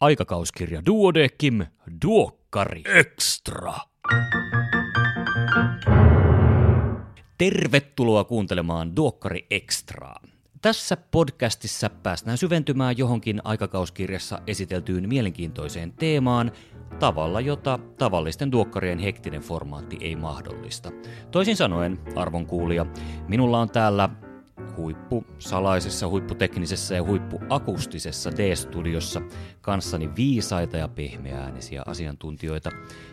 Aikakauskirja Duodekim Duokkari Extra. Tervetuloa kuuntelemaan Duokkari Extraa. Tässä podcastissa päästään syventymään johonkin aikakauskirjassa esiteltyyn mielenkiintoiseen teemaan tavalla, jota tavallisten duokkarien hektinen formaatti ei mahdollista. Toisin sanoen, arvon kuulija, minulla on täällä huippu salaisessa, huipputeknisessä ja huippuakustisessa D-studiossa kanssani viisaita ja pehmeäänisiä asiantuntijoita,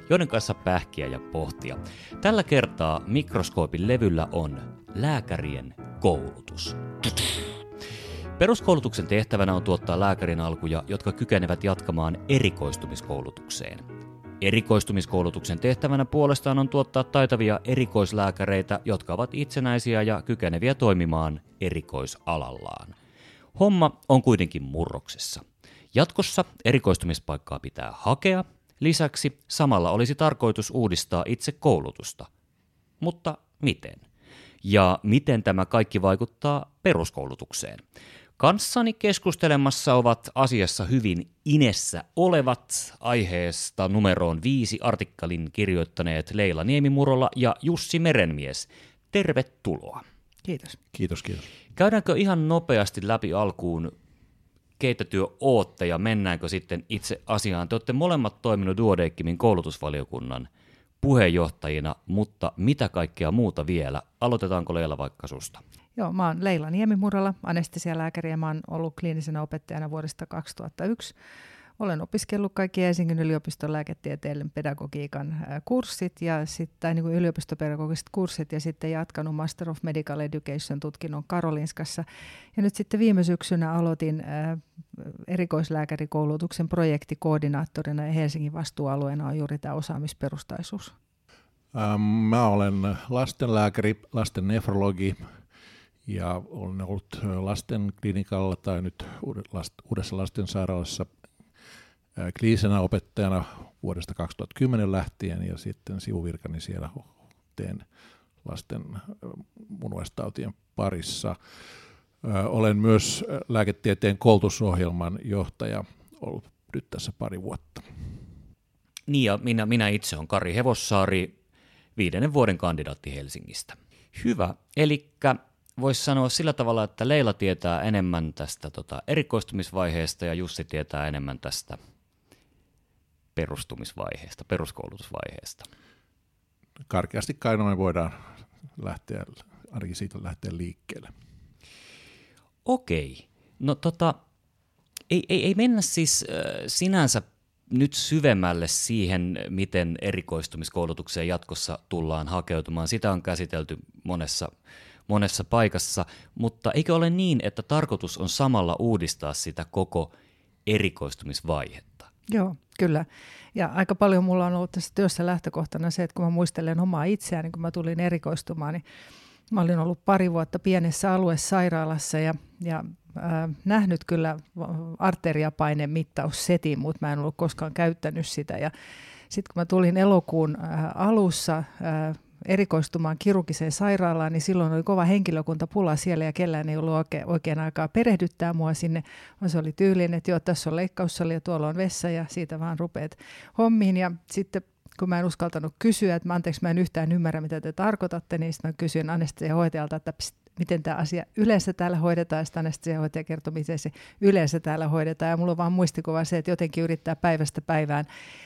joiden kanssa pähkiä ja pohtia. Tällä kertaa mikroskoopin levyllä on lääkärien koulutus. Peruskoulutuksen tehtävänä on tuottaa lääkärin alkuja, jotka kykenevät jatkamaan erikoistumiskoulutukseen. Erikoistumiskoulutuksen tehtävänä puolestaan on tuottaa taitavia erikoislääkäreitä, jotka ovat itsenäisiä ja kykeneviä toimimaan erikoisalallaan. Homma on kuitenkin murroksessa. Jatkossa erikoistumispaikkaa pitää hakea, lisäksi samalla olisi tarkoitus uudistaa itse koulutusta. Mutta miten? Ja miten tämä kaikki vaikuttaa peruskoulutukseen? Kanssani keskustelemassa ovat asiassa hyvin inessä olevat aiheesta numeroon viisi artikkelin kirjoittaneet Leila Niemimurola ja Jussi Merenmies. Tervetuloa. Kiitos. Kiitos, kiitos. Käydäänkö ihan nopeasti läpi alkuun, keitä työ ootte ja mennäänkö sitten itse asiaan? Te olette molemmat toiminut Duodeckimin koulutusvaliokunnan puheenjohtajina, mutta mitä kaikkea muuta vielä? Aloitetaanko Leila vaikka susta? Joo, mä oon Leila Niemimurala, anestesialääkäri ja mä oon ollut kliinisenä opettajana vuodesta 2001. Olen opiskellut kaikki Helsingin yliopiston lääketieteen pedagogiikan kurssit ja sitten niin yliopistopedagogiset kurssit ja sitten jatkanut Master of Medical Education tutkinnon Karolinskassa. Ja nyt sitten viime syksynä aloitin erikoislääkärikoulutuksen projektikoordinaattorina ja Helsingin vastuualueena on juuri tämä osaamisperustaisuus. Ähm, mä olen lastenlääkäri, lasten nefrologi, ja olen ollut lasten klinikalla tai nyt uudessa lastensairaalassa kliisenä opettajana vuodesta 2010 lähtien ja sitten sivuvirkani siellä teen lasten munuaistautien parissa. Olen myös lääketieteen koulutusohjelman johtaja ollut nyt tässä pari vuotta. Niin ja minä, minä itse olen Kari Hevossaari, viidennen vuoden kandidaatti Helsingistä. Hyvä, eli voisi sanoa sillä tavalla, että Leila tietää enemmän tästä tota, erikoistumisvaiheesta ja Jussi tietää enemmän tästä perustumisvaiheesta, peruskoulutusvaiheesta. Karkeasti kai noin voidaan lähteä, ainakin siitä lähteä liikkeelle. Okei. No tota, ei, ei, ei mennä siis äh, sinänsä nyt syvemmälle siihen, miten erikoistumiskoulutukseen jatkossa tullaan hakeutumaan. Sitä on käsitelty monessa monessa paikassa, mutta eikö ole niin, että tarkoitus on samalla uudistaa sitä koko erikoistumisvaihetta? Joo, kyllä. Ja aika paljon mulla on ollut tässä työssä lähtökohtana se, että kun mä muistelen omaa itseäni, kun mä tulin erikoistumaan, niin mä olin ollut pari vuotta pienessä aluesairaalassa ja, ja äh, nähnyt kyllä arteriapaineen mittaussetin, mutta mä en ollut koskaan käyttänyt sitä. Ja sitten kun mä tulin elokuun äh, alussa äh, erikoistumaan kirurgiseen sairaalaan, niin silloin oli kova henkilökuntapula siellä ja kellään ei ollut oikein, oikein aikaa perehdyttää mua sinne, vaan se oli tyylinen, että joo, tässä on leikkaussali ja tuolla on vessa ja siitä vaan rupeat hommiin. Ja sitten kun mä en uskaltanut kysyä, että mä, anteeksi mä en yhtään ymmärrä, mitä te tarkoitatte, niin sitten mä kysyin anestesiahoitajalta, että pst, miten tämä asia yleensä täällä hoidetaan, ja sitten anestesiahoitaja kertoi, miten se yleensä täällä hoidetaan. Ja mulla on vaan muistikuva se, että jotenkin yrittää päivästä päivään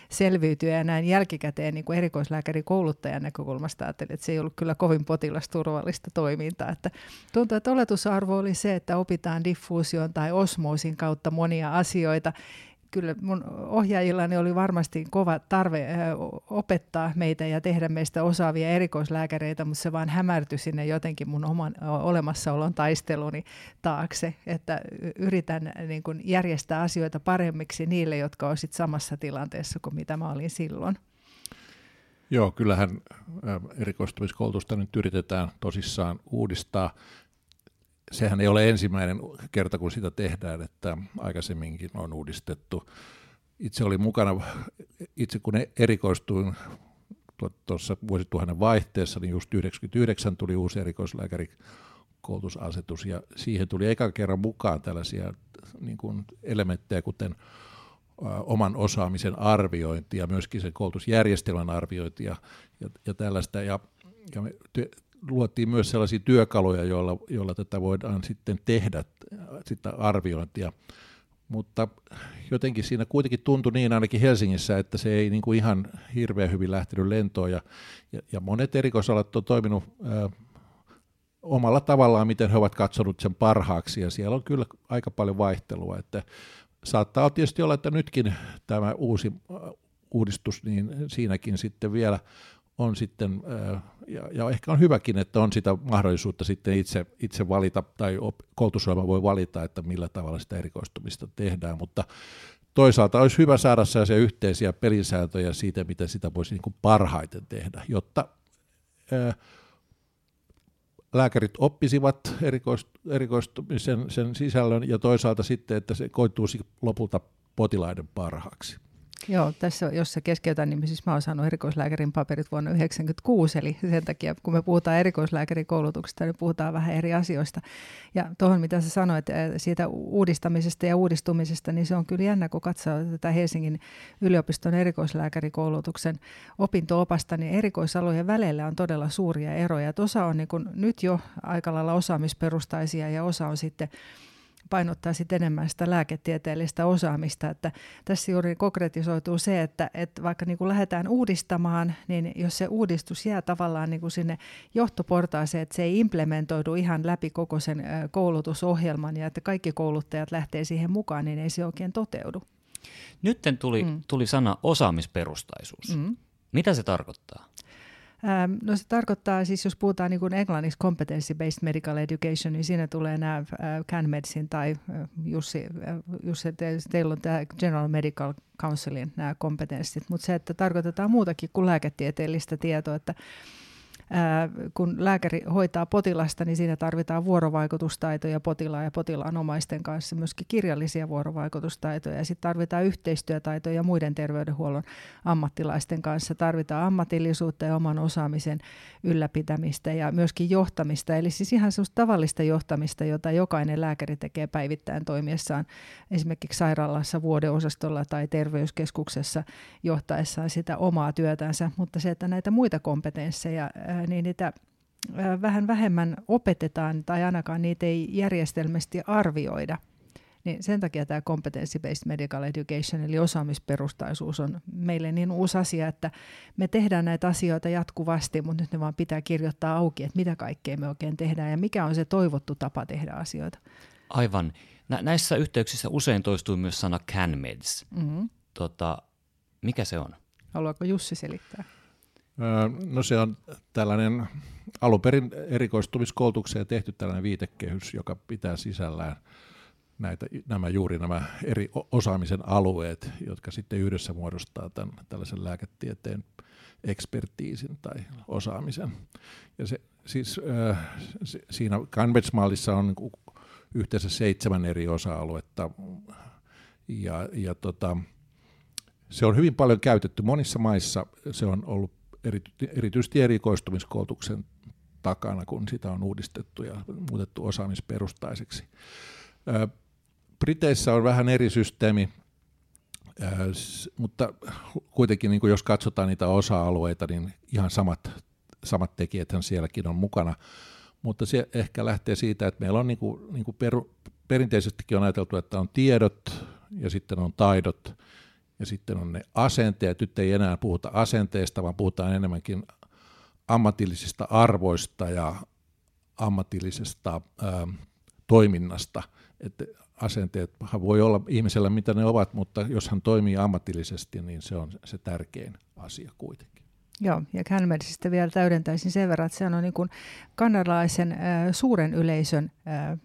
selviytyä, ja näin jälkikäteen niin kuin erikoislääkäri kouluttajan näkökulmasta ajattelin, että se ei ollut kyllä kovin potilasturvallista toimintaa. Että tuntuu, että oletusarvo oli se, että opitaan diffuusion tai osmoosin kautta monia asioita, kyllä mun ohjaajillani oli varmasti kova tarve opettaa meitä ja tehdä meistä osaavia erikoislääkäreitä, mutta se vaan hämärtyi sinne jotenkin mun oman olemassaolon taisteluni taakse, että yritän niin kuin järjestää asioita paremmiksi niille, jotka olisivat samassa tilanteessa kuin mitä mä olin silloin. Joo, kyllähän erikoistumiskoulutusta nyt yritetään tosissaan uudistaa sehän ei ole ensimmäinen kerta, kun sitä tehdään, että aikaisemminkin on uudistettu. Itse olin mukana, itse kun erikoistuin tuossa vuosituhannen vaihteessa, niin just 99 tuli uusi erikoislääkärikoulutusasetus, ja siihen tuli eka kerran mukaan tällaisia niin kuin elementtejä, kuten oman osaamisen arviointi ja myöskin sen koulutusjärjestelmän arviointi ja, ja, ja tällaista. Ja, ja me luotiin myös sellaisia työkaluja, joilla, joilla tätä voidaan sitten tehdä, sitä arviointia. Mutta jotenkin siinä kuitenkin tuntui niin ainakin Helsingissä, että se ei niin kuin ihan hirveän hyvin lähtenyt lentoon. Ja, ja, monet erikoisalat on toiminut ää, omalla tavallaan, miten he ovat katsonut sen parhaaksi. Ja siellä on kyllä aika paljon vaihtelua. Että saattaa tietysti olla, että nytkin tämä uusi uudistus, niin siinäkin sitten vielä on sitten, ja, ja ehkä on hyväkin, että on sitä mahdollisuutta sitten itse, itse valita, tai koulutusohjelma voi valita, että millä tavalla sitä erikoistumista tehdään, mutta toisaalta olisi hyvä saada sellaisia yhteisiä pelisääntöjä siitä, miten sitä voisi niin parhaiten tehdä, jotta ää, lääkärit oppisivat erikoistumisen sen sisällön ja toisaalta sitten, että se koituisi lopulta potilaiden parhaaksi. Joo, tässä jos se keskeytän, niin siis mä oon saanut erikoislääkärin paperit vuonna 1996, eli sen takia kun me puhutaan erikoislääkärikoulutuksesta, niin puhutaan vähän eri asioista. Ja tuohon mitä sä sanoit eh, siitä uudistamisesta ja uudistumisesta, niin se on kyllä jännä, kun katsoo tätä Helsingin yliopiston erikoislääkärikoulutuksen opinto-opasta, niin erikoisalojen välillä on todella suuria eroja. Et osa on niin kun nyt jo aika lailla osaamisperustaisia ja osa on sitten painottaa sitten enemmän sitä lääketieteellistä osaamista. Että tässä juuri konkretisoituu se, että, että vaikka niin kuin lähdetään uudistamaan, niin jos se uudistus jää tavallaan niin kuin sinne johtoportaaseen, että se ei implementoidu ihan läpi koko sen koulutusohjelman ja että kaikki kouluttajat lähtee siihen mukaan, niin ei se oikein toteudu. Nyt tuli, mm. tuli sana osaamisperustaisuus. Mm. Mitä se tarkoittaa? Ähm, no se tarkoittaa siis, jos puhutaan niin kuin englanniksi competency-based medical education, niin siinä tulee nämä äh, CanMedsin tai äh, Jussi, äh, Jussi teillä on tämä General Medical Councilin nämä kompetenssit, mutta se, että tarkoitetaan muutakin kuin lääketieteellistä tietoa, että kun lääkäri hoitaa potilasta, niin siinä tarvitaan vuorovaikutustaitoja potilaan ja potilaan omaisten kanssa, myöskin kirjallisia vuorovaikutustaitoja. Ja sitten tarvitaan yhteistyötaitoja muiden terveydenhuollon ammattilaisten kanssa. Tarvitaan ammatillisuutta ja oman osaamisen ylläpitämistä ja myöskin johtamista. Eli siis ihan sellaista tavallista johtamista, jota jokainen lääkäri tekee päivittäin toimiessaan esimerkiksi sairaalassa, vuodeosastolla tai terveyskeskuksessa johtaessaan sitä omaa työtänsä. Mutta se, että näitä muita kompetensseja niin niitä vähän vähemmän opetetaan tai ainakaan niitä ei järjestelmästi arvioida. Niin sen takia tämä competency-based medical education eli osaamisperustaisuus on meille niin uusi asia, että me tehdään näitä asioita jatkuvasti, mutta nyt ne vaan pitää kirjoittaa auki, että mitä kaikkea me oikein tehdään ja mikä on se toivottu tapa tehdä asioita. Aivan. Nä- näissä yhteyksissä usein toistuu myös sana CanMeds. Mm-hmm. Tota, mikä se on? Haluaako Jussi selittää? No se on tällainen alun perin erikoistumiskoulutukseen tehty tällainen viitekehys, joka pitää sisällään näitä, nämä juuri nämä eri osaamisen alueet, jotka sitten yhdessä muodostaa tämän, tällaisen lääketieteen ekspertiisin tai osaamisen. Ja se, siis, siinä Canvas-mallissa on niin yhteensä seitsemän eri osa-aluetta ja, ja tota, se on hyvin paljon käytetty. Monissa maissa se on ollut erityisesti erikoistumiskoulutuksen takana, kun sitä on uudistettu ja muutettu osaamisperustaiseksi. Briteissä on vähän eri systeemi, mutta kuitenkin niin kuin jos katsotaan niitä osa-alueita, niin ihan samat, samat tekijät sielläkin on mukana. Mutta se ehkä lähtee siitä, että meillä on niin kuin, niin kuin peru, perinteisestikin on ajateltu, että on tiedot ja sitten on taidot ja sitten on ne asenteet. Nyt ei enää puhuta asenteesta, vaan puhutaan enemmänkin ammatillisista arvoista ja ammatillisesta ää, toiminnasta. Että asenteet voi olla ihmisellä mitä ne ovat, mutta jos hän toimii ammatillisesti, niin se on se tärkein asia kuitenkin. Joo, ja Canmedsistä vielä täydentäisin sen verran, että se on niin kuin kanadalaisen äh, suuren yleisön äh,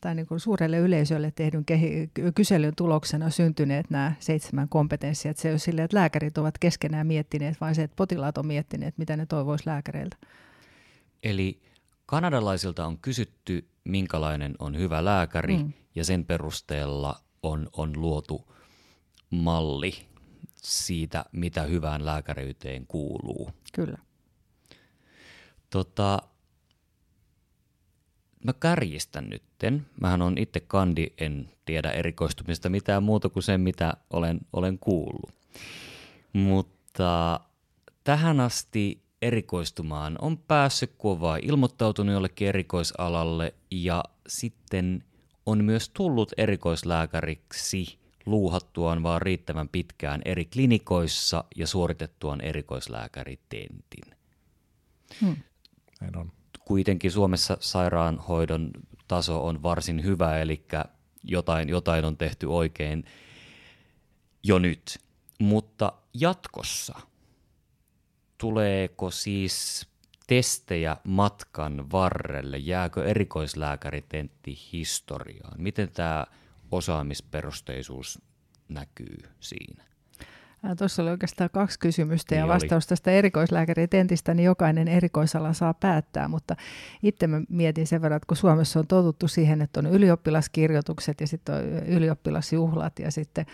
tai niin kuin suurelle yleisölle tehdyn kehi- kyselyn tuloksena syntyneet nämä seitsemän kompetenssia. Että se ei ole silleen, että lääkärit ovat keskenään miettineet, vaan se, että potilaat on miettineet, mitä ne toivoisi lääkäreiltä. Eli kanadalaisilta on kysytty, minkälainen on hyvä lääkäri, mm. ja sen perusteella on, on luotu malli siitä, mitä hyvään lääkäriyteen kuuluu. Kyllä. Tota, mä kärjistän nytten. Mähän on itse kandi, en tiedä erikoistumista mitään muuta kuin sen, mitä olen, olen kuullut. Mutta tähän asti erikoistumaan on päässyt, kun on vaan ilmoittautunut jollekin erikoisalalle ja sitten on myös tullut erikoislääkäriksi luuhattuaan vaan riittävän pitkään eri klinikoissa ja suoritettuaan erikoislääkäritentin. Hmm. Näin on. Kuitenkin Suomessa sairaanhoidon taso on varsin hyvä, eli jotain, jotain on tehty oikein jo nyt. Mutta jatkossa – tuleeko siis testejä matkan varrelle? Jääkö erikoislääkäritentti historiaan? Miten tämä osaamisperusteisuus näkyy siinä? Tuossa oli oikeastaan kaksi kysymystä niin ja vastaus oli. tästä erikoislääkäritentistä, niin jokainen erikoisala saa päättää, mutta itse mä mietin sen verran, että kun Suomessa on totuttu siihen, että on ylioppilaskirjoitukset ja sitten on ylioppilasjuhlat ja sitten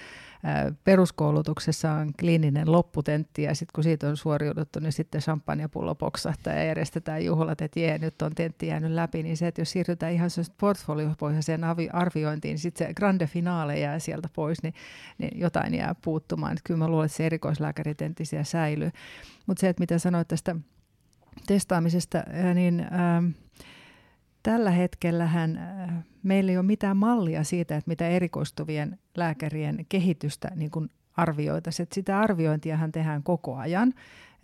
peruskoulutuksessa on kliininen lopputentti ja sitten kun siitä on suoriuduttu, niin sitten champagnepullo poksahtaa ja järjestetään juhlat, että jee, nyt on tentti jäänyt läpi, niin se, että jos siirrytään ihan portfoliopohjaiseen arviointiin, niin sitten se grande finale jää sieltä pois, niin, niin jotain jää puuttumaan. Että kyllä mä luulen, että se erikoislääkäritentti siellä säilyy. Mutta se, että mitä sanoit tästä testaamisesta, niin... Ähm, tällä hetkellähän äh, meillä ei ole mitään mallia siitä, että mitä erikoistuvien lääkärien kehitystä niin kuin arvioitaisiin. Sitä arviointiahan tehdään koko ajan.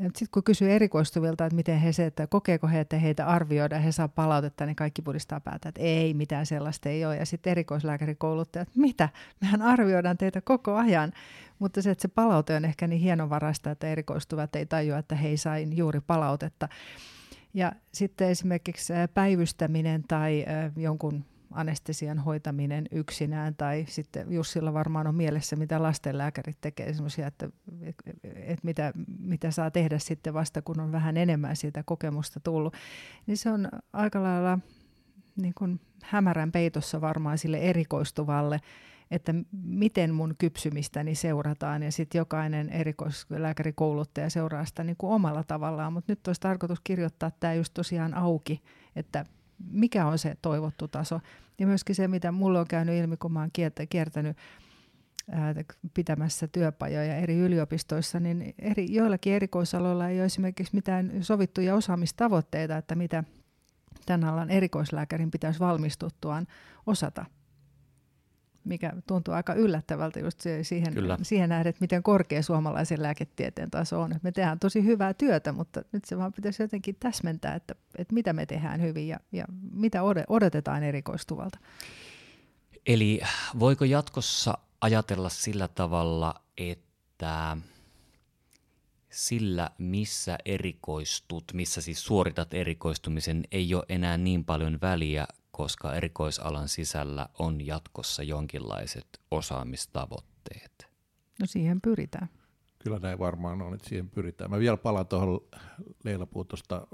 Sitten kun kysyy erikoistuvilta, että miten he se, että kokeeko he, että heitä arvioidaan, he saa palautetta, niin kaikki pudistaa päätä, että ei, mitään sellaista ei ole. Ja sitten erikoislääkärikouluttajat, mitä? Mehän arvioidaan teitä koko ajan. Mutta se, että se palaute on ehkä niin hienovaraista, että erikoistuvat ei tajua, että he ei sain juuri palautetta. Ja sitten esimerkiksi päivystäminen tai jonkun anestesian hoitaminen yksinään, tai sitten Jussilla varmaan on mielessä, mitä lastenlääkärit tekee, semmoisia, että, että mitä, mitä saa tehdä sitten vasta, kun on vähän enemmän siitä kokemusta tullut, niin se on aika lailla niin kuin hämärän peitossa varmaan sille erikoistuvalle, että miten mun kypsymistäni seurataan ja sitten jokainen erikoislääkärikouluttaja seuraa sitä niin kuin omalla tavallaan, mutta nyt olisi tarkoitus kirjoittaa tämä just tosiaan auki, että mikä on se toivottu taso. Ja myöskin se, mitä mulle on käynyt ilmi, kun mä oon kiertänyt pitämässä työpajoja eri yliopistoissa, niin eri, joillakin erikoisaloilla ei ole esimerkiksi mitään sovittuja osaamistavoitteita, että mitä tämän alan erikoislääkärin pitäisi valmistuttuaan osata mikä tuntuu aika yllättävältä just siihen, siihen nähden, että miten korkea suomalaisen lääketieteen taso on. Me tehdään tosi hyvää työtä, mutta nyt se vaan pitäisi jotenkin täsmentää, että, että mitä me tehdään hyvin ja, ja mitä odotetaan erikoistuvalta. Eli voiko jatkossa ajatella sillä tavalla, että sillä, missä erikoistut, missä siis suoritat erikoistumisen, ei ole enää niin paljon väliä koska erikoisalan sisällä on jatkossa jonkinlaiset osaamistavoitteet? No siihen pyritään. Kyllä näin varmaan on, että siihen pyritään. Mä vielä palaan tuohon Leila tuosta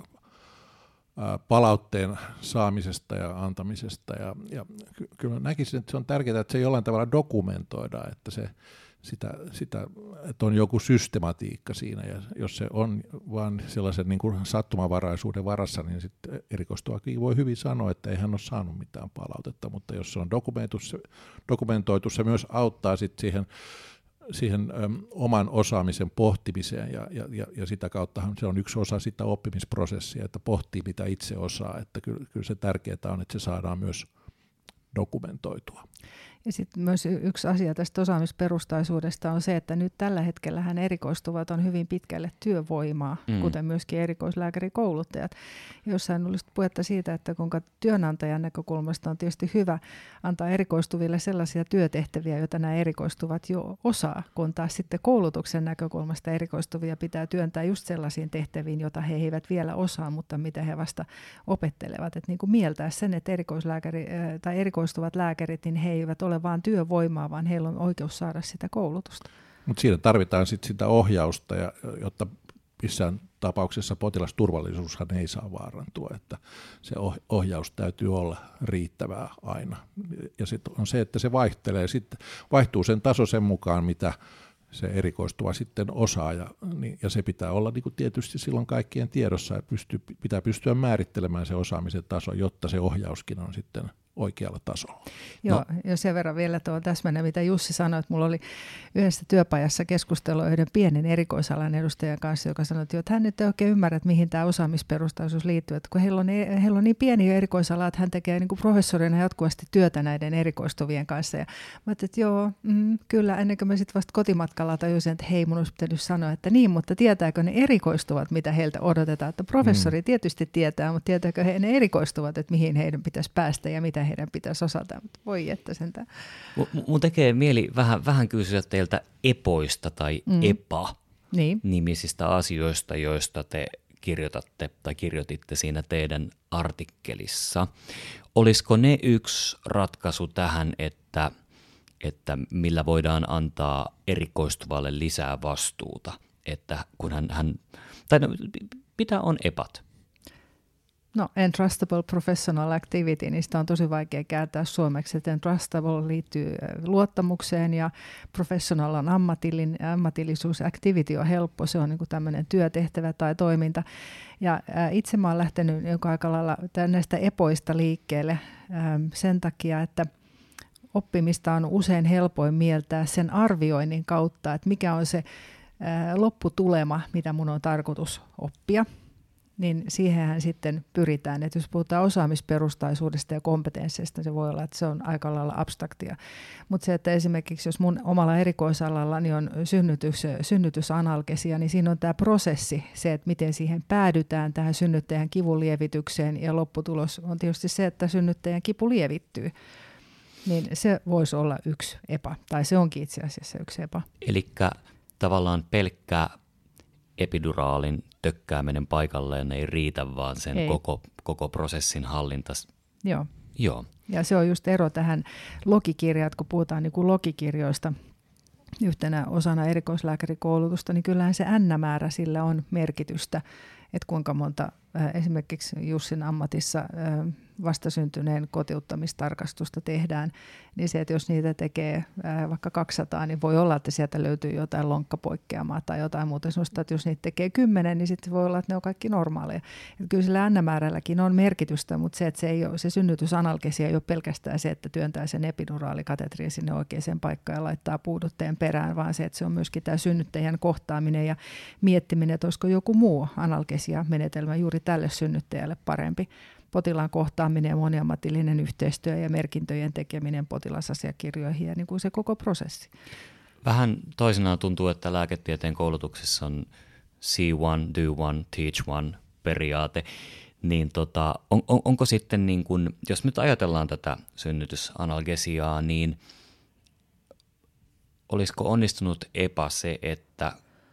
palautteen saamisesta ja antamisesta. Ja, ja kyllä näkisin, että se on tärkeää, että se jollain tavalla dokumentoidaan, että se sitä, sitä, että on joku systematiikka siinä, ja jos se on vain sellaisen niin kuin sattumavaraisuuden varassa, niin sitten erikoistuakin voi hyvin sanoa, että ei hän ole saanut mitään palautetta, mutta jos se on dokumentoitu, se myös auttaa sitten siihen, siihen äm, oman osaamisen pohtimiseen, ja, ja, ja, ja sitä kauttahan se on yksi osa sitä oppimisprosessia, että pohtii mitä itse osaa, että kyllä, kyllä se tärkeää on, että se saadaan myös dokumentoitua. Ja sitten myös yksi asia tästä osaamisperustaisuudesta on se, että nyt tällä hetkellä hän erikoistuvat on hyvin pitkälle työvoimaa, mm. kuten myöskin erikoislääkärikouluttajat. Jossain olisi puhetta siitä, että kuinka työnantajan näkökulmasta on tietysti hyvä antaa erikoistuville sellaisia työtehtäviä, joita nämä erikoistuvat jo osaa, kun taas sitten koulutuksen näkökulmasta erikoistuvia pitää työntää just sellaisiin tehtäviin, joita he eivät vielä osaa, mutta mitä he vasta opettelevat. Että niin kuin mieltää sen, että erikoislääkäri, tai erikoistuvat lääkärit, niin he eivät ole vain työvoimaa, vaan heillä on oikeus saada sitä koulutusta. Mutta siinä tarvitaan sit sitä ohjausta, ja, jotta missään tapauksessa potilasturvallisuushan ei saa vaarantua, että se ohjaus täytyy olla riittävää aina. Ja sitten on se, että se vaihtelee, sitten vaihtuu sen taso sen mukaan, mitä se erikoistuva sitten osaaja, niin, ja se pitää olla niin kuin tietysti silloin kaikkien tiedossa, että pystyy, pitää pystyä määrittelemään se osaamisen taso, jotta se ohjauskin on sitten oikealla tasolla. Joo, no. ja sen verran vielä tuo täsmänä, mitä Jussi sanoi, että mulla oli yhdessä työpajassa keskustelua yhden pienen erikoisalan edustajan kanssa, joka sanoi, että hän nyt ei oikein ymmärrä, että mihin tämä osaamisperustaisuus liittyy, että kun heillä on, heillä on niin pieni erikoisala, että hän tekee niin kuin professorina jatkuvasti työtä näiden erikoistuvien kanssa, ja mä ajattelin, että joo, mm, kyllä, ennen kuin mä sitten vasta kotimatkalla tajusin, että hei, mun olisi pitänyt sanoa, että niin, mutta tietääkö ne erikoistuvat, mitä heiltä odotetaan, että professori mm. tietysti tietää, mutta tietääkö he ne erikoistuvat, että mihin heidän pitäisi päästä ja mitä heidän pitäisi osata, mutta voi että sentään. Mun tekee mieli vähän, vähän kysyä teiltä epoista tai mm. epa niin. nimisistä asioista, joista te kirjoitatte tai kirjoititte siinä teidän artikkelissa. Olisiko ne yksi ratkaisu tähän, että, että millä voidaan antaa erikoistuvalle lisää vastuuta, että kun hän, hän tai no, mitä on epat? No, entrustable professional activity, niistä on tosi vaikea kääntää suomeksi. Että entrustable liittyy luottamukseen ja professional on ammatillin, ammatillisuus. Activity on helppo, se on niin kuin tämmöinen työtehtävä tai toiminta. Ja itse mä oon lähtenyt joka aika lailla näistä epoista liikkeelle sen takia, että oppimista on usein helpoin mieltää sen arvioinnin kautta, että mikä on se lopputulema, mitä mun on tarkoitus oppia – niin siihenhän sitten pyritään. Että jos puhutaan osaamisperustaisuudesta ja kompetensseista, se voi olla, että se on aika lailla abstraktia. Mutta se, että esimerkiksi jos mun omalla erikoisalalla niin on synnytys, synnytysanalgesia, niin siinä on tämä prosessi, se, että miten siihen päädytään tähän synnyttäjän kivulievitykseen ja lopputulos on tietysti se, että synnyttäjän kipu lievittyy. Niin se voisi olla yksi epä, tai se onkin itse asiassa yksi epä. Eli tavallaan pelkkä epiduraalin tökkääminen paikalleen ei riitä, vaan sen ei. Koko, koko prosessin hallinta. Joo. Joo. Ja se on just ero tähän logikirjaan, kun puhutaan niin kuin logikirjoista yhtenä osana erikoislääkärikoulutusta, niin kyllähän se n-määrä sillä on merkitystä, että kuinka monta esimerkiksi Jussin ammatissa vastasyntyneen kotiuttamistarkastusta tehdään, niin se, että jos niitä tekee vaikka 200, niin voi olla, että sieltä löytyy jotain lonkkapoikkeamaa tai jotain muuta sellaista, että jos niitä tekee 10, niin sitten voi olla, että ne on kaikki normaaleja. Et kyllä sillä n-määrälläkin on merkitystä, mutta se, että se, ei ole, se synnytysanalgesia ei ole pelkästään se, että työntää sen epiduraalikatetrin sinne oikeaan paikkaan ja laittaa puudutteen perään, vaan se, että se on myöskin tämä synnyttäjän kohtaaminen ja miettiminen, että olisiko joku muu analgesia-menetelmä juuri tälle synnyttäjälle parempi potilaan kohtaaminen ja moniammatillinen yhteistyö ja merkintöjen tekeminen potilasasiakirjoihin ja niin kuin se koko prosessi. Vähän toisinaan tuntuu, että lääketieteen koulutuksessa on see one, do one, teach one periaate. Niin tota, on, on, onko sitten, niin kun, jos nyt ajatellaan tätä synnytysanalgesiaa, niin olisiko onnistunut epä se, että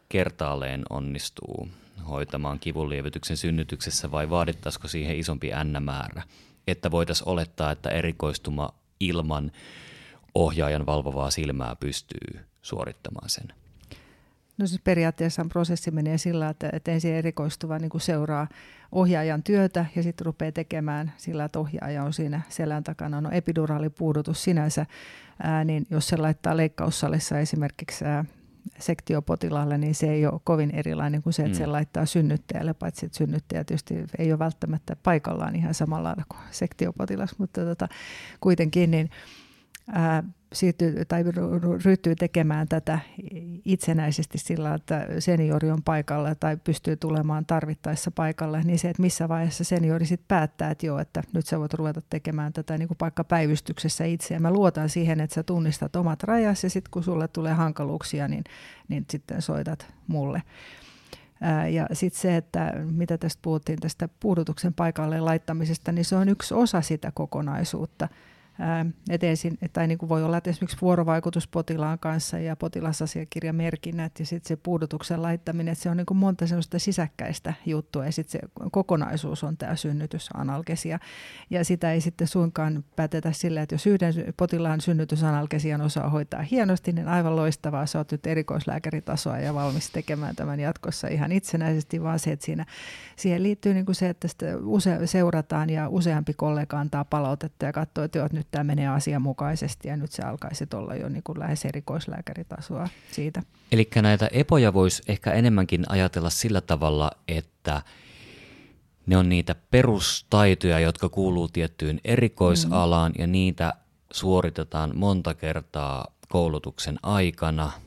kertaalleen onnistuu hoitamaan kivunlievityksen synnytyksessä vai vaadittaisiko siihen isompi n-määrä, että voitaisiin olettaa, että erikoistuma ilman ohjaajan valvovaa silmää pystyy suorittamaan sen? No siis periaatteessa prosessi menee sillä, että, että ensin erikoistuva niin seuraa ohjaajan työtä ja sitten rupeaa tekemään sillä, että ohjaaja on siinä selän takana. No epiduraalipuudutus sinänsä, ää, niin jos se laittaa leikkaussalissa esimerkiksi ää, sektiopotilaalle, niin se ei ole kovin erilainen kuin se, että mm. se laittaa synnyttäjälle, paitsi että synnyttäjä tietysti ei ole välttämättä paikallaan ihan samalla kuin sektiopotilas, mutta tota, kuitenkin niin ää, siirtyy, tai ryhtyy tekemään tätä itsenäisesti sillä, että seniori on paikalla tai pystyy tulemaan tarvittaessa paikalle, niin se, että missä vaiheessa seniori sitten päättää, että joo, että nyt sä voit ruveta tekemään tätä niin kuin päivystyksessä itse. Ja mä luotan siihen, että sä tunnistat omat rajasi ja sitten kun sulle tulee hankaluuksia, niin, niin sitten soitat mulle. Ja sitten se, että mitä tästä puhuttiin tästä puudutuksen paikalle laittamisesta, niin se on yksi osa sitä kokonaisuutta – et ensin, tai niin kuin voi olla, että esimerkiksi vuorovaikutus potilaan kanssa ja potilasasiakirjamerkinnät ja sitten se puudutuksen laittaminen, että se on niin kuin monta sellaista sisäkkäistä juttua ja sitten se kokonaisuus on tämä synnytysanalgesia. Ja sitä ei sitten suinkaan päätetä sillä, että jos yhden potilaan synnytysanalgesian osaa hoitaa hienosti, niin aivan loistavaa, sä oot nyt erikoislääkäritasoa ja valmis tekemään tämän jatkossa ihan itsenäisesti, vaan se, että siinä, siihen liittyy niin kuin se, että sitä use, seurataan ja useampi kollega antaa palautetta ja katsoo, että nyt nyt tämä menee asianmukaisesti ja nyt se alkaisi olla jo niin kuin lähes erikoislääkäritasoa siitä. Eli näitä epoja voisi ehkä enemmänkin ajatella sillä tavalla, että ne on niitä perustaitoja, jotka kuuluu tiettyyn erikoisalaan mm. ja niitä suoritetaan monta kertaa koulutuksen aikana –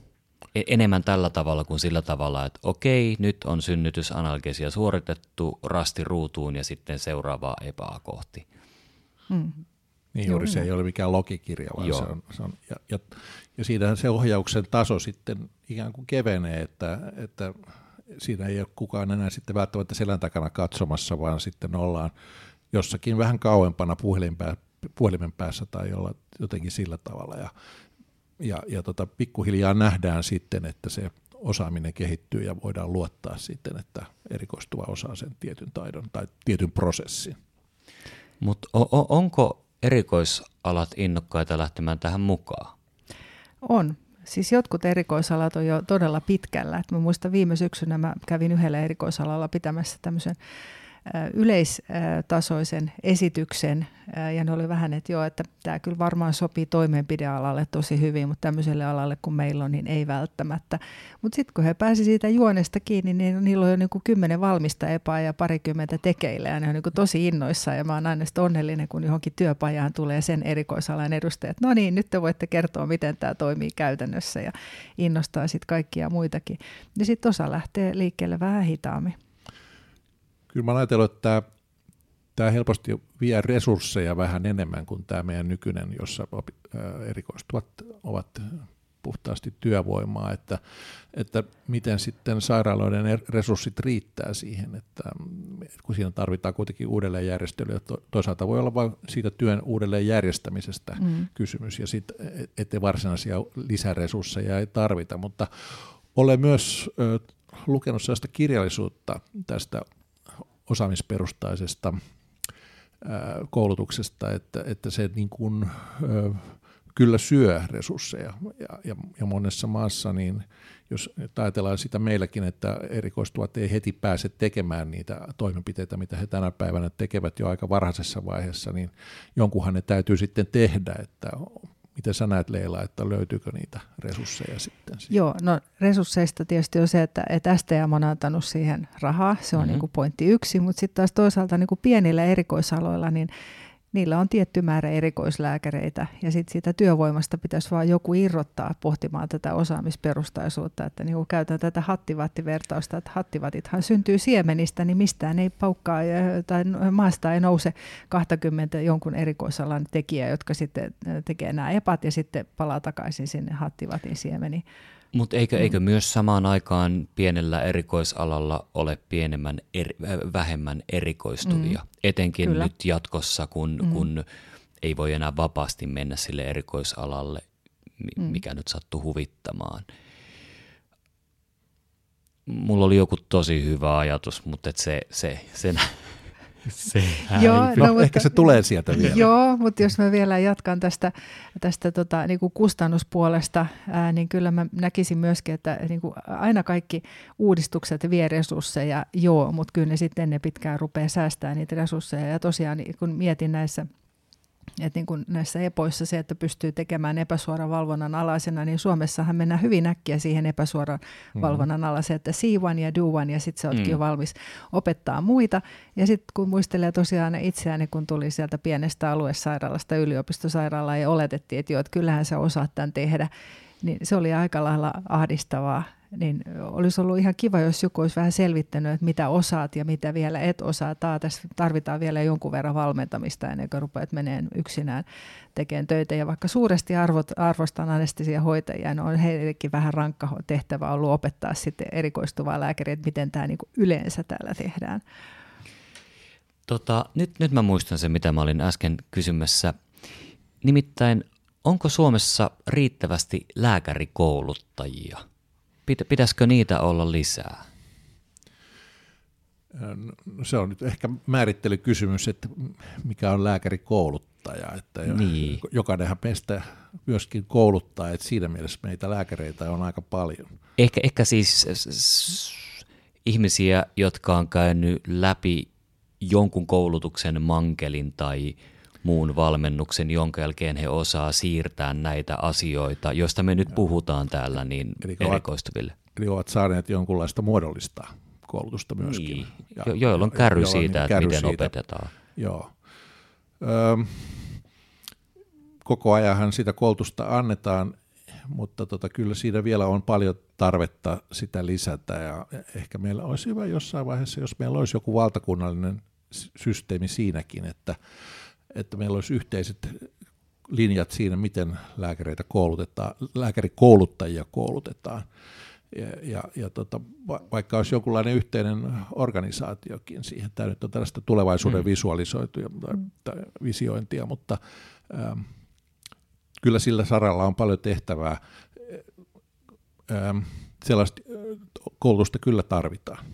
E- enemmän tällä tavalla kuin sillä tavalla, että okei, nyt on synnytysanalgesia suoritettu rasti ruutuun ja sitten seuraavaa epää kohti. Hmm. Niin juuri Joo, se ei ole mikään logikirja, vaan Joo. se on, se on ja, ja, ja siitähän se ohjauksen taso sitten ikään kuin kevenee, että, että siinä ei ole kukaan enää sitten välttämättä selän takana katsomassa, vaan sitten ollaan jossakin vähän kauempana puhelimen päässä tai jolla, jotenkin sillä tavalla. Ja, ja, ja tota, pikkuhiljaa nähdään sitten, että se osaaminen kehittyy ja voidaan luottaa sitten, että erikoistuva osaa sen tietyn taidon tai tietyn prosessin. Mutta onko erikoisalat innokkaita lähtemään tähän mukaan? On. Siis jotkut erikoisalat on jo todella pitkällä. Et mä muistan viime syksynä mä kävin yhdellä erikoisalalla pitämässä tämmöisen yleistasoisen esityksen, ja ne oli vähän, että joo, että tämä kyllä varmaan sopii toimenpidealalle tosi hyvin, mutta tämmöiselle alalle kun meillä on, niin ei välttämättä. Mutta sitten kun he pääsivät siitä juonesta kiinni, niin niillä on jo niin kuin kymmenen valmista epää ja parikymmentä tekeillä, ja ne on niin kuin tosi innoissaan, ja mä oon aina onnellinen, kun johonkin työpajaan tulee sen erikoisalan edustajat. No niin, nyt te voitte kertoa, miten tämä toimii käytännössä, ja innostaa sitten kaikkia muitakin. Ja sitten osa lähtee liikkeelle vähän hitaammin kyllä mä ajatellut, että tämä, tämä helposti vie resursseja vähän enemmän kuin tämä meidän nykyinen, jossa erikoistuvat ovat puhtaasti työvoimaa, että, että miten sitten sairaaloiden er-, resurssit riittää siihen, että kun siinä tarvitaan kuitenkin uudelleenjärjestelyä, toisaalta voi olla vain siitä työn uudelleenjärjestämisestä mm. kysymys, ja sitten ettei varsinaisia lisäresursseja ei tarvita, mutta olen myös lukenut sellaista kirjallisuutta tästä osaamisperustaisesta koulutuksesta, että, että se niin kuin, kyllä syö resursseja. Ja, ja, ja monessa maassa, niin jos ajatellaan sitä meilläkin, että erikoistuvat ei heti pääse tekemään niitä toimenpiteitä, mitä he tänä päivänä tekevät jo aika varhaisessa vaiheessa, niin jonkunhan ne täytyy sitten tehdä, että Miten sä näet Leila, että löytyykö niitä resursseja sitten? Joo, no resursseista tietysti on se, että, että STM on antanut siihen rahaa, se on mm-hmm. niin kuin pointti yksi, mutta sitten taas toisaalta niin kuin pienillä erikoisaloilla, niin niillä on tietty määrä erikoislääkäreitä ja sitten siitä työvoimasta pitäisi vaan joku irrottaa pohtimaan tätä osaamisperustaisuutta, että niin käytän tätä hattivattivertausta, että hattivatithan syntyy siemenistä, niin mistään ei paukkaa tai maasta ei nouse 20 jonkun erikoisalan tekijää, jotka sitten tekee nämä epat ja sitten palaa takaisin sinne hattivatin siemeniin. Mutta eikö, mm. eikö myös samaan aikaan pienellä erikoisalalla ole pienemmän er, vähemmän erikoistuvia, mm. etenkin Kyllä. nyt jatkossa, kun, mm. kun ei voi enää vapaasti mennä sille erikoisalalle, mm. mikä mm. nyt sattuu huvittamaan. Mulla oli joku tosi hyvä ajatus, mutta et se, se, se, se Joo, no, mutta, ehkä se tulee sieltä vielä. Joo, mutta jos mä vielä jatkan tästä, tästä tota, niin kuin kustannuspuolesta, ää, niin kyllä mä näkisin myöskin, että niin kuin aina kaikki uudistukset vie resursseja, joo, mutta kyllä ne sitten ne pitkään rupeaa säästämään niitä resursseja. Ja tosiaan niin kun mietin näissä että niin kuin näissä epoissa se, että pystyy tekemään epäsuoran valvonnan alaisena, niin Suomessahan mennään hyvin äkkiä siihen epäsuoran mm-hmm. valvonnan alaiseen, että see one ja do one, ja sitten se oletkin mm. jo valmis opettaa muita. Ja sitten kun muistelee tosiaan itseäni, kun tuli sieltä pienestä aluesairaalasta yliopistosairaalaan ja oletettiin, että joo, että kyllähän sä osaat tämän tehdä, niin se oli aika lailla ahdistavaa niin olisi ollut ihan kiva, jos joku olisi vähän selvittänyt, että mitä osaat ja mitä vielä et osaa. Taa, tässä tarvitaan vielä jonkun verran valmentamista ennen kuin rupeat meneen yksinään tekemään töitä. Ja vaikka suuresti arvot, arvostan anestesiahoitajia, niin on heillekin vähän rankka tehtävä ollut opettaa sitten erikoistuvaa lääkäriä, että miten tämä niin yleensä täällä tehdään. Tota, nyt, nyt mä muistan sen, mitä mä olin äsken kysymässä. Nimittäin, onko Suomessa riittävästi lääkärikouluttajia? Pitäisikö niitä olla lisää? No, se on nyt ehkä määrittelykysymys, että mikä on lääkärikouluttaja. Että niin. Jokainenhan meistä myöskin kouluttaa, että siinä mielessä meitä lääkäreitä on aika paljon. Ehkä, ehkä siis ihmisiä, jotka on käynyt läpi jonkun koulutuksen mankelin tai muun valmennuksen, jonka jälkeen he osaa siirtää näitä asioita, joista me nyt puhutaan täällä, niin eli erikoistuville. Ovat, eli ovat saaneet jonkunlaista muodollista koulutusta myöskin. Niin. Ja, jo, joilla on kärry siitä, että miten siitä. opetetaan. Joo. Öm, koko ajanhan sitä koulutusta annetaan, mutta tota, kyllä siinä vielä on paljon tarvetta sitä lisätä ja ehkä meillä olisi hyvä jossain vaiheessa, jos meillä olisi joku valtakunnallinen systeemi siinäkin, että, että meillä olisi yhteiset linjat siinä, miten lääkäreitä koulutetaan, lääkärikouluttajia koulutetaan. Ja, ja, ja tota, vaikka olisi jonkunlainen yhteinen organisaatiokin siihen, tämä nyt on tällaista tulevaisuuden mm. visualisoituja tai, tai visiointia, mutta ähm, kyllä sillä saralla on paljon tehtävää. Ähm, sellaista koulutusta kyllä tarvitaan.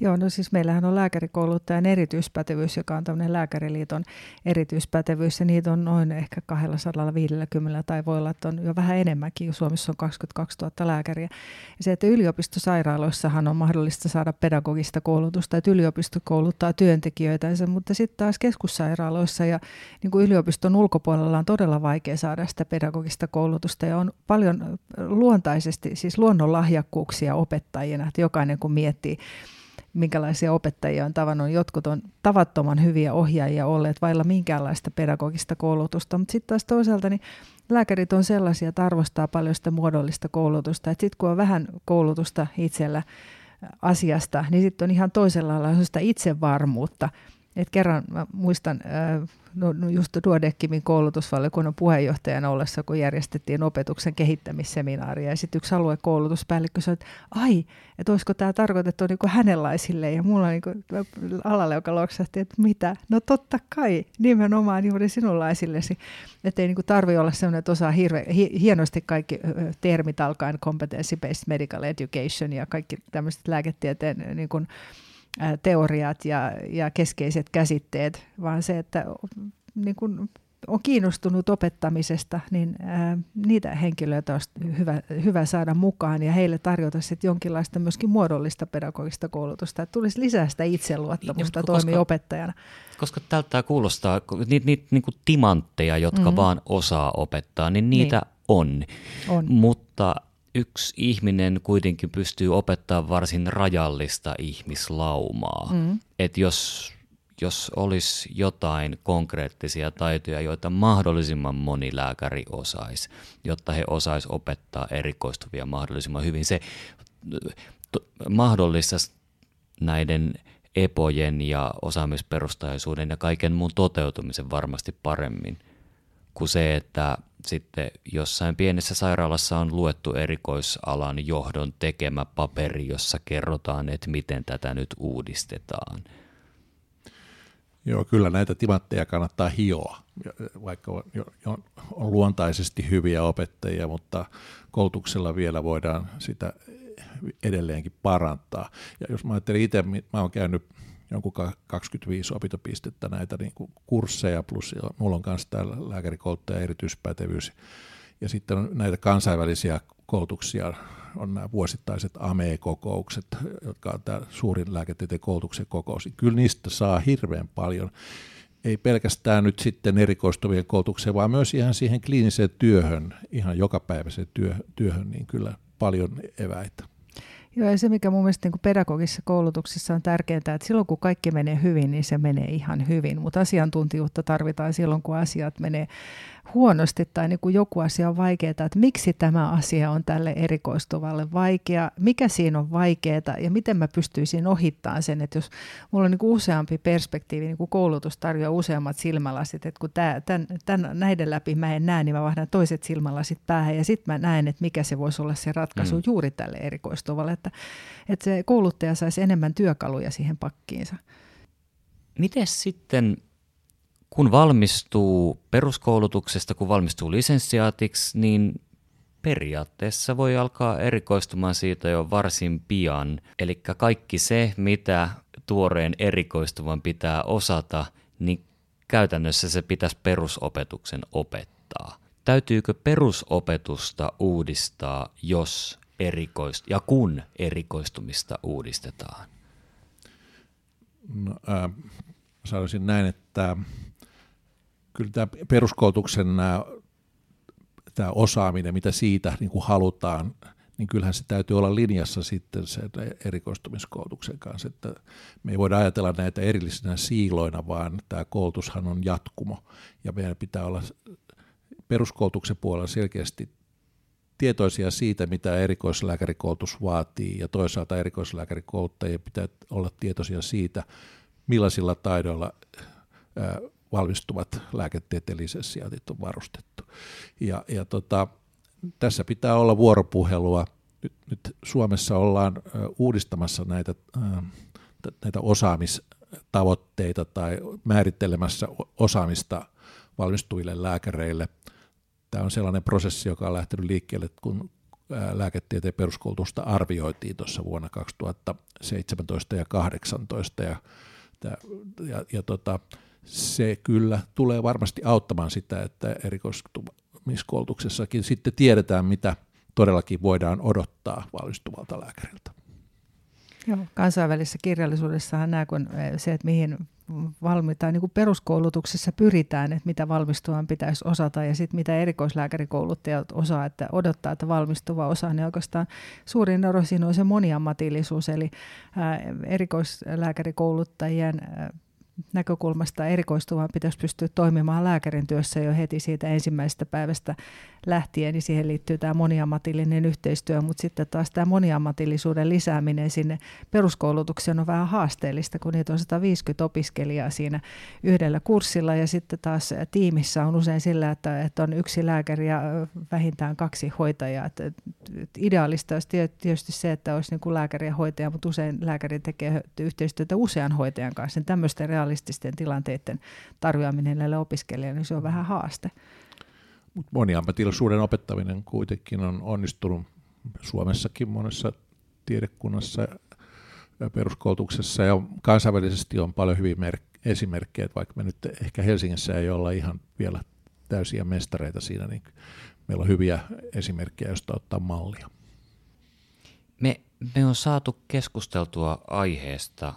Joo, no siis meillähän on lääkärikouluttajan erityispätevyys, joka on tämmöinen lääkäriliiton erityispätevyys, ja niitä on noin ehkä 250 tai voi olla, että on jo vähän enemmänkin, Suomessa on 22 000 lääkäriä. Ja se, että yliopistosairaaloissahan on mahdollista saada pedagogista koulutusta, että yliopisto kouluttaa työntekijöitä, mutta sitten taas keskussairaaloissa ja niin kuin yliopiston ulkopuolella on todella vaikea saada sitä pedagogista koulutusta, ja on paljon luontaisesti, siis luonnonlahjakkuuksia opettajina, että jokainen kun miettii, minkälaisia opettajia on tavannut. Jotkut on tavattoman hyviä ohjaajia olleet vailla minkäänlaista pedagogista koulutusta, mutta sitten taas toisaalta niin lääkärit on sellaisia, että arvostaa paljon sitä muodollista koulutusta. Sitten kun on vähän koulutusta itsellä asiasta, niin sitten on ihan toisella lailla itsevarmuutta. Et kerran mä muistan, no, no just Duodeckimin koulutusvaliokunnan puheenjohtajana ollessa, kun järjestettiin opetuksen kehittämisseminaaria. Ja sitten yksi aluekoulutuspäällikkö sanoi, että ai, että olisiko tämä tarkoitettu niin kuin hänenlaisille. Ja mulla niin kuin, alalle, joka loksahti, että mitä? No totta kai, nimenomaan juuri sinunlaisillesi. Että ei niin tarvitse olla sellainen, että osaa hirve, hi, hienosti kaikki termit alkaen competency-based medical education ja kaikki tämmöiset lääketieteen niin kuin, teoriat ja, ja keskeiset käsitteet, vaan se, että niin kun on kiinnostunut opettamisesta, niin ää, niitä henkilöitä olisi hyvä, hyvä saada mukaan ja heille tarjota sitten jonkinlaista myöskin muodollista pedagogista koulutusta, että tulisi lisää sitä itseluottamusta niin, toimia opettajana. Koska tältä kuulostaa, niitä niit, niinku timantteja, jotka mm-hmm. vaan osaa opettaa, niin niitä niin. on. on. Mutta yksi ihminen kuitenkin pystyy opettaa varsin rajallista ihmislaumaa. Mm. Että jos, jos olisi jotain konkreettisia taitoja, joita mahdollisimman moni lääkäri osaisi, jotta he osaisi opettaa erikoistuvia mahdollisimman hyvin, se mahdollistaisi näiden epojen ja osaamisperustaisuuden ja kaiken muun toteutumisen varmasti paremmin kuin se, että sitten jossain pienessä sairaalassa on luettu erikoisalan johdon tekemä paperi, jossa kerrotaan, että miten tätä nyt uudistetaan. Joo, kyllä näitä timantteja kannattaa hioa, vaikka on, on luontaisesti hyviä opettajia, mutta koulutuksella vielä voidaan sitä edelleenkin parantaa. Ja jos mä ajattelin itse, mä oon käynyt jonkun 25 opintopistettä näitä niin kuin kursseja, plus mulla on myös täällä lääkärikouluttaja erityispätevyys. Ja sitten on näitä kansainvälisiä koulutuksia, on nämä vuosittaiset AME-kokoukset, jotka on tämä suurin lääketieteen koulutuksen kokous. Kyllä niistä saa hirveän paljon, ei pelkästään nyt sitten erikoistuvien koulutukseen, vaan myös ihan siihen kliiniseen työhön, ihan jokapäiväiseen työhön, niin kyllä paljon eväitä. Joo, ja se mikä mun mielestä niin pedagogisessa koulutuksessa on tärkeää, että silloin kun kaikki menee hyvin, niin se menee ihan hyvin, mutta asiantuntijuutta tarvitaan silloin, kun asiat menee huonosti tai niin kuin joku asia on vaikeaa, että miksi tämä asia on tälle erikoistuvalle vaikea, mikä siinä on vaikeaa ja miten mä pystyisin ohittamaan sen, että jos mulla on niin kuin useampi perspektiivi, niin kuin koulutus tarjoaa useammat silmälasit, että kun tämä, tämän, tämän, näiden läpi mä en näe, niin mä vahdan toiset silmälasit päähän ja sitten mä näen, että mikä se voisi olla se ratkaisu mm. juuri tälle erikoistuvalle, että, että se kouluttaja saisi enemmän työkaluja siihen pakkiinsa. Miten sitten kun valmistuu peruskoulutuksesta, kun valmistuu lisenssiaatiksi, niin periaatteessa voi alkaa erikoistumaan siitä jo varsin pian. Eli kaikki se, mitä tuoreen erikoistuvan pitää osata, niin käytännössä se pitäisi perusopetuksen opettaa. Täytyykö perusopetusta uudistaa, jos erikoist- ja kun erikoistumista uudistetaan? No, äh, sanoisin näin, että kyllä tämä peruskoulutuksen nämä, tämä osaaminen, mitä siitä niin kuin halutaan, niin kyllähän se täytyy olla linjassa sitten sen erikoistumiskoulutuksen kanssa, että me ei voida ajatella näitä erillisinä siiloina, vaan tämä koulutushan on jatkumo, ja meidän pitää olla peruskoulutuksen puolella selkeästi tietoisia siitä, mitä erikoislääkärikoulutus vaatii, ja toisaalta erikoislääkärikouluttajien pitää olla tietoisia siitä, millaisilla taidoilla valmistuvat lääketieteelliset sijaintit on varustettu. Ja, ja tota, tässä pitää olla vuoropuhelua. Nyt, nyt Suomessa ollaan uudistamassa näitä, näitä osaamistavoitteita tai määrittelemässä osaamista valmistuville lääkäreille. Tämä on sellainen prosessi, joka on lähtenyt liikkeelle, kun lääketieteen peruskoulutusta arvioitiin tuossa vuonna 2017 ja 2018. Ja, ja, ja, ja tota, se kyllä tulee varmasti auttamaan sitä, että erikoistumiskoulutuksessakin sitten tiedetään, mitä todellakin voidaan odottaa valmistuvalta lääkäriltä. Joo, kansainvälisessä kirjallisuudessahan nämä, kun se, että mihin valmitaan, niin kuin peruskoulutuksessa pyritään, että mitä valmistuvan pitäisi osata ja sitten mitä erikoislääkärikouluttajat osaa, että odottaa, että valmistuva osaa, niin oikeastaan suurin ero siinä on se moniammatillisuus, eli ää, erikoislääkärikouluttajien ää, näkökulmasta erikoistuvan pitäisi pystyä toimimaan lääkärin työssä jo heti siitä ensimmäisestä päivästä lähtien, niin siihen liittyy tämä moniammatillinen yhteistyö, mutta sitten taas tämä moniammatillisuuden lisääminen sinne peruskoulutukseen on vähän haasteellista, kun niitä on 150 opiskelijaa siinä yhdellä kurssilla ja sitten taas tiimissä on usein sillä, että, että on yksi lääkäri ja vähintään kaksi hoitajaa. Että ideaalista olisi tietysti se, että olisi niin kuin lääkäri ja hoitaja, mutta usein lääkäri tekee yhteistyötä usean hoitajan kanssa. Niin tämmöisten realististen tilanteiden tarjoaminen näille opiskelijoille, niin se on vähän haaste. Mutta moniammatillisuuden opettaminen kuitenkin on onnistunut Suomessakin monessa tiedekunnassa ja peruskoulutuksessa ja kansainvälisesti on paljon hyviä esimerkkejä, vaikka me nyt ehkä Helsingissä ei olla ihan vielä täysiä mestareita siinä, niin meillä on hyviä esimerkkejä, joista ottaa mallia. Me, me on saatu keskusteltua aiheesta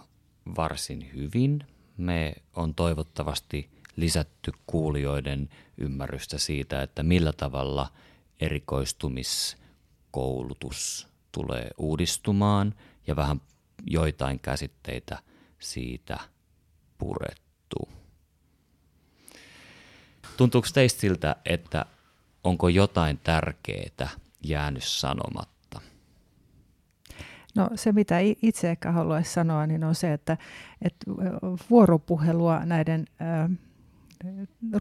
varsin hyvin. Me on toivottavasti lisätty kuulijoiden ymmärrystä siitä, että millä tavalla erikoistumiskoulutus tulee uudistumaan ja vähän joitain käsitteitä siitä purettu. Tuntuuko teistä siltä, että onko jotain tärkeää jäänyt sanomatta? No se, mitä itse ehkä haluaisin sanoa, niin on se, että, että vuoropuhelua näiden äh,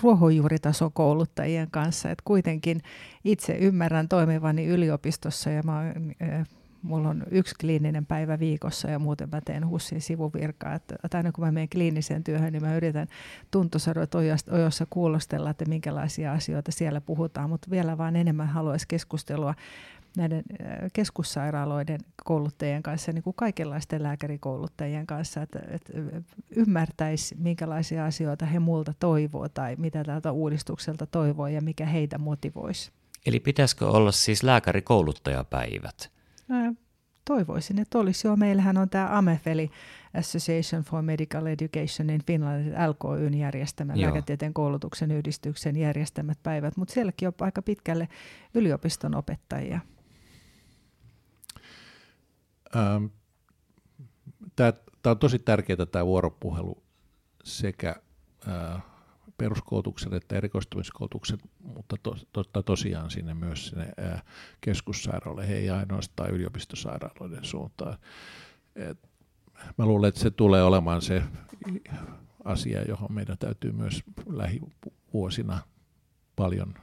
ruohonjuuritason kouluttajien kanssa. Et kuitenkin itse ymmärrän toimivani yliopistossa ja mä, äh, mulla on yksi kliininen päivä viikossa ja muuten mä teen HUSin sivuvirkaa. Et, et aina kun mä menen kliiniseen työhön, niin mä yritän tuntosarvot ojossa kuulostella, että minkälaisia asioita siellä puhutaan, mutta vielä vaan enemmän haluaisi keskustelua näiden keskussairaaloiden kouluttajien kanssa, niin kuin kaikenlaisten lääkärikouluttajien kanssa, että, että ymmärtäisi, minkälaisia asioita he multa toivoo tai mitä tältä uudistukselta toivoo ja mikä heitä motivoisi. Eli pitäisikö olla siis lääkärikouluttajapäivät? toivoisin, että olisi jo. Meillähän on tämä AMEF, eli Association for Medical Education in Finland, LKYn järjestämä Joo. lääketieteen koulutuksen yhdistyksen järjestämät päivät, mutta sielläkin on aika pitkälle yliopiston opettajia. Ähm, tämä, on tosi tärkeää tämä vuoropuhelu sekä äh, peruskoulutuksen että erikoistumiskoulutuksen, mutta to, to, tosiaan sinne myös sinne äh, keskussairaaloille, ei ainoastaan yliopistosairaaloiden suuntaan. Et mä luulen, että se tulee olemaan se asia, johon meidän täytyy myös lähivuosina paljon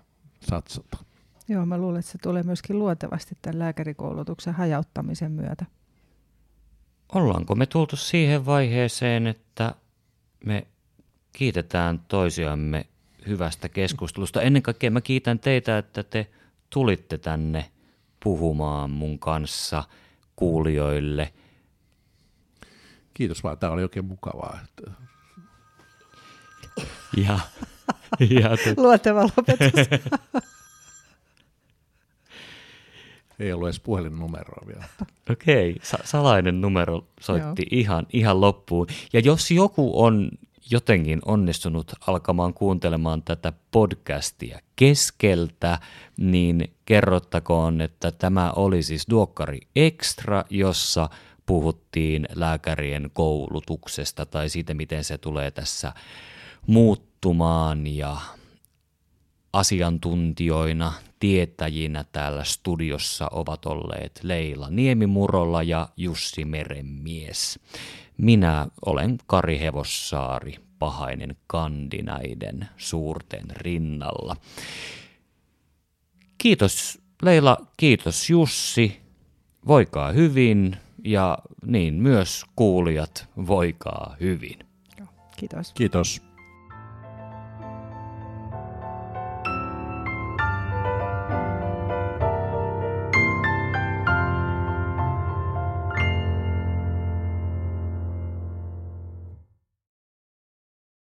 satsata. Joo, mä luulen, että se tulee myöskin luontevasti tämän lääkärikoulutuksen hajauttamisen myötä. Ollaanko me tultu siihen vaiheeseen, että me kiitetään toisiamme hyvästä keskustelusta. Ennen kaikkea mä kiitän teitä, että te tulitte tänne puhumaan mun kanssa kuulijoille. Kiitos vaan, tämä oli oikein mukavaa. Ja, ja te... Luonteva lopetus. Ei ollut edes puhelinnumeroa vielä. Okei, okay. Sa- salainen numero soitti ihan, ihan loppuun. Ja jos joku on jotenkin onnistunut alkamaan kuuntelemaan tätä podcastia keskeltä, niin kerrottakoon, että tämä oli siis Duokkari Extra, jossa puhuttiin lääkärien koulutuksesta tai siitä, miten se tulee tässä muuttumaan ja asiantuntijoina, tietäjinä täällä studiossa ovat olleet Leila Niemimurolla ja Jussi Merenmies. Minä olen Kari Hevossaari, pahainen kandinaiden suurten rinnalla. Kiitos Leila, kiitos Jussi, voikaa hyvin ja niin myös kuulijat, voikaa hyvin. Kiitos. Kiitos.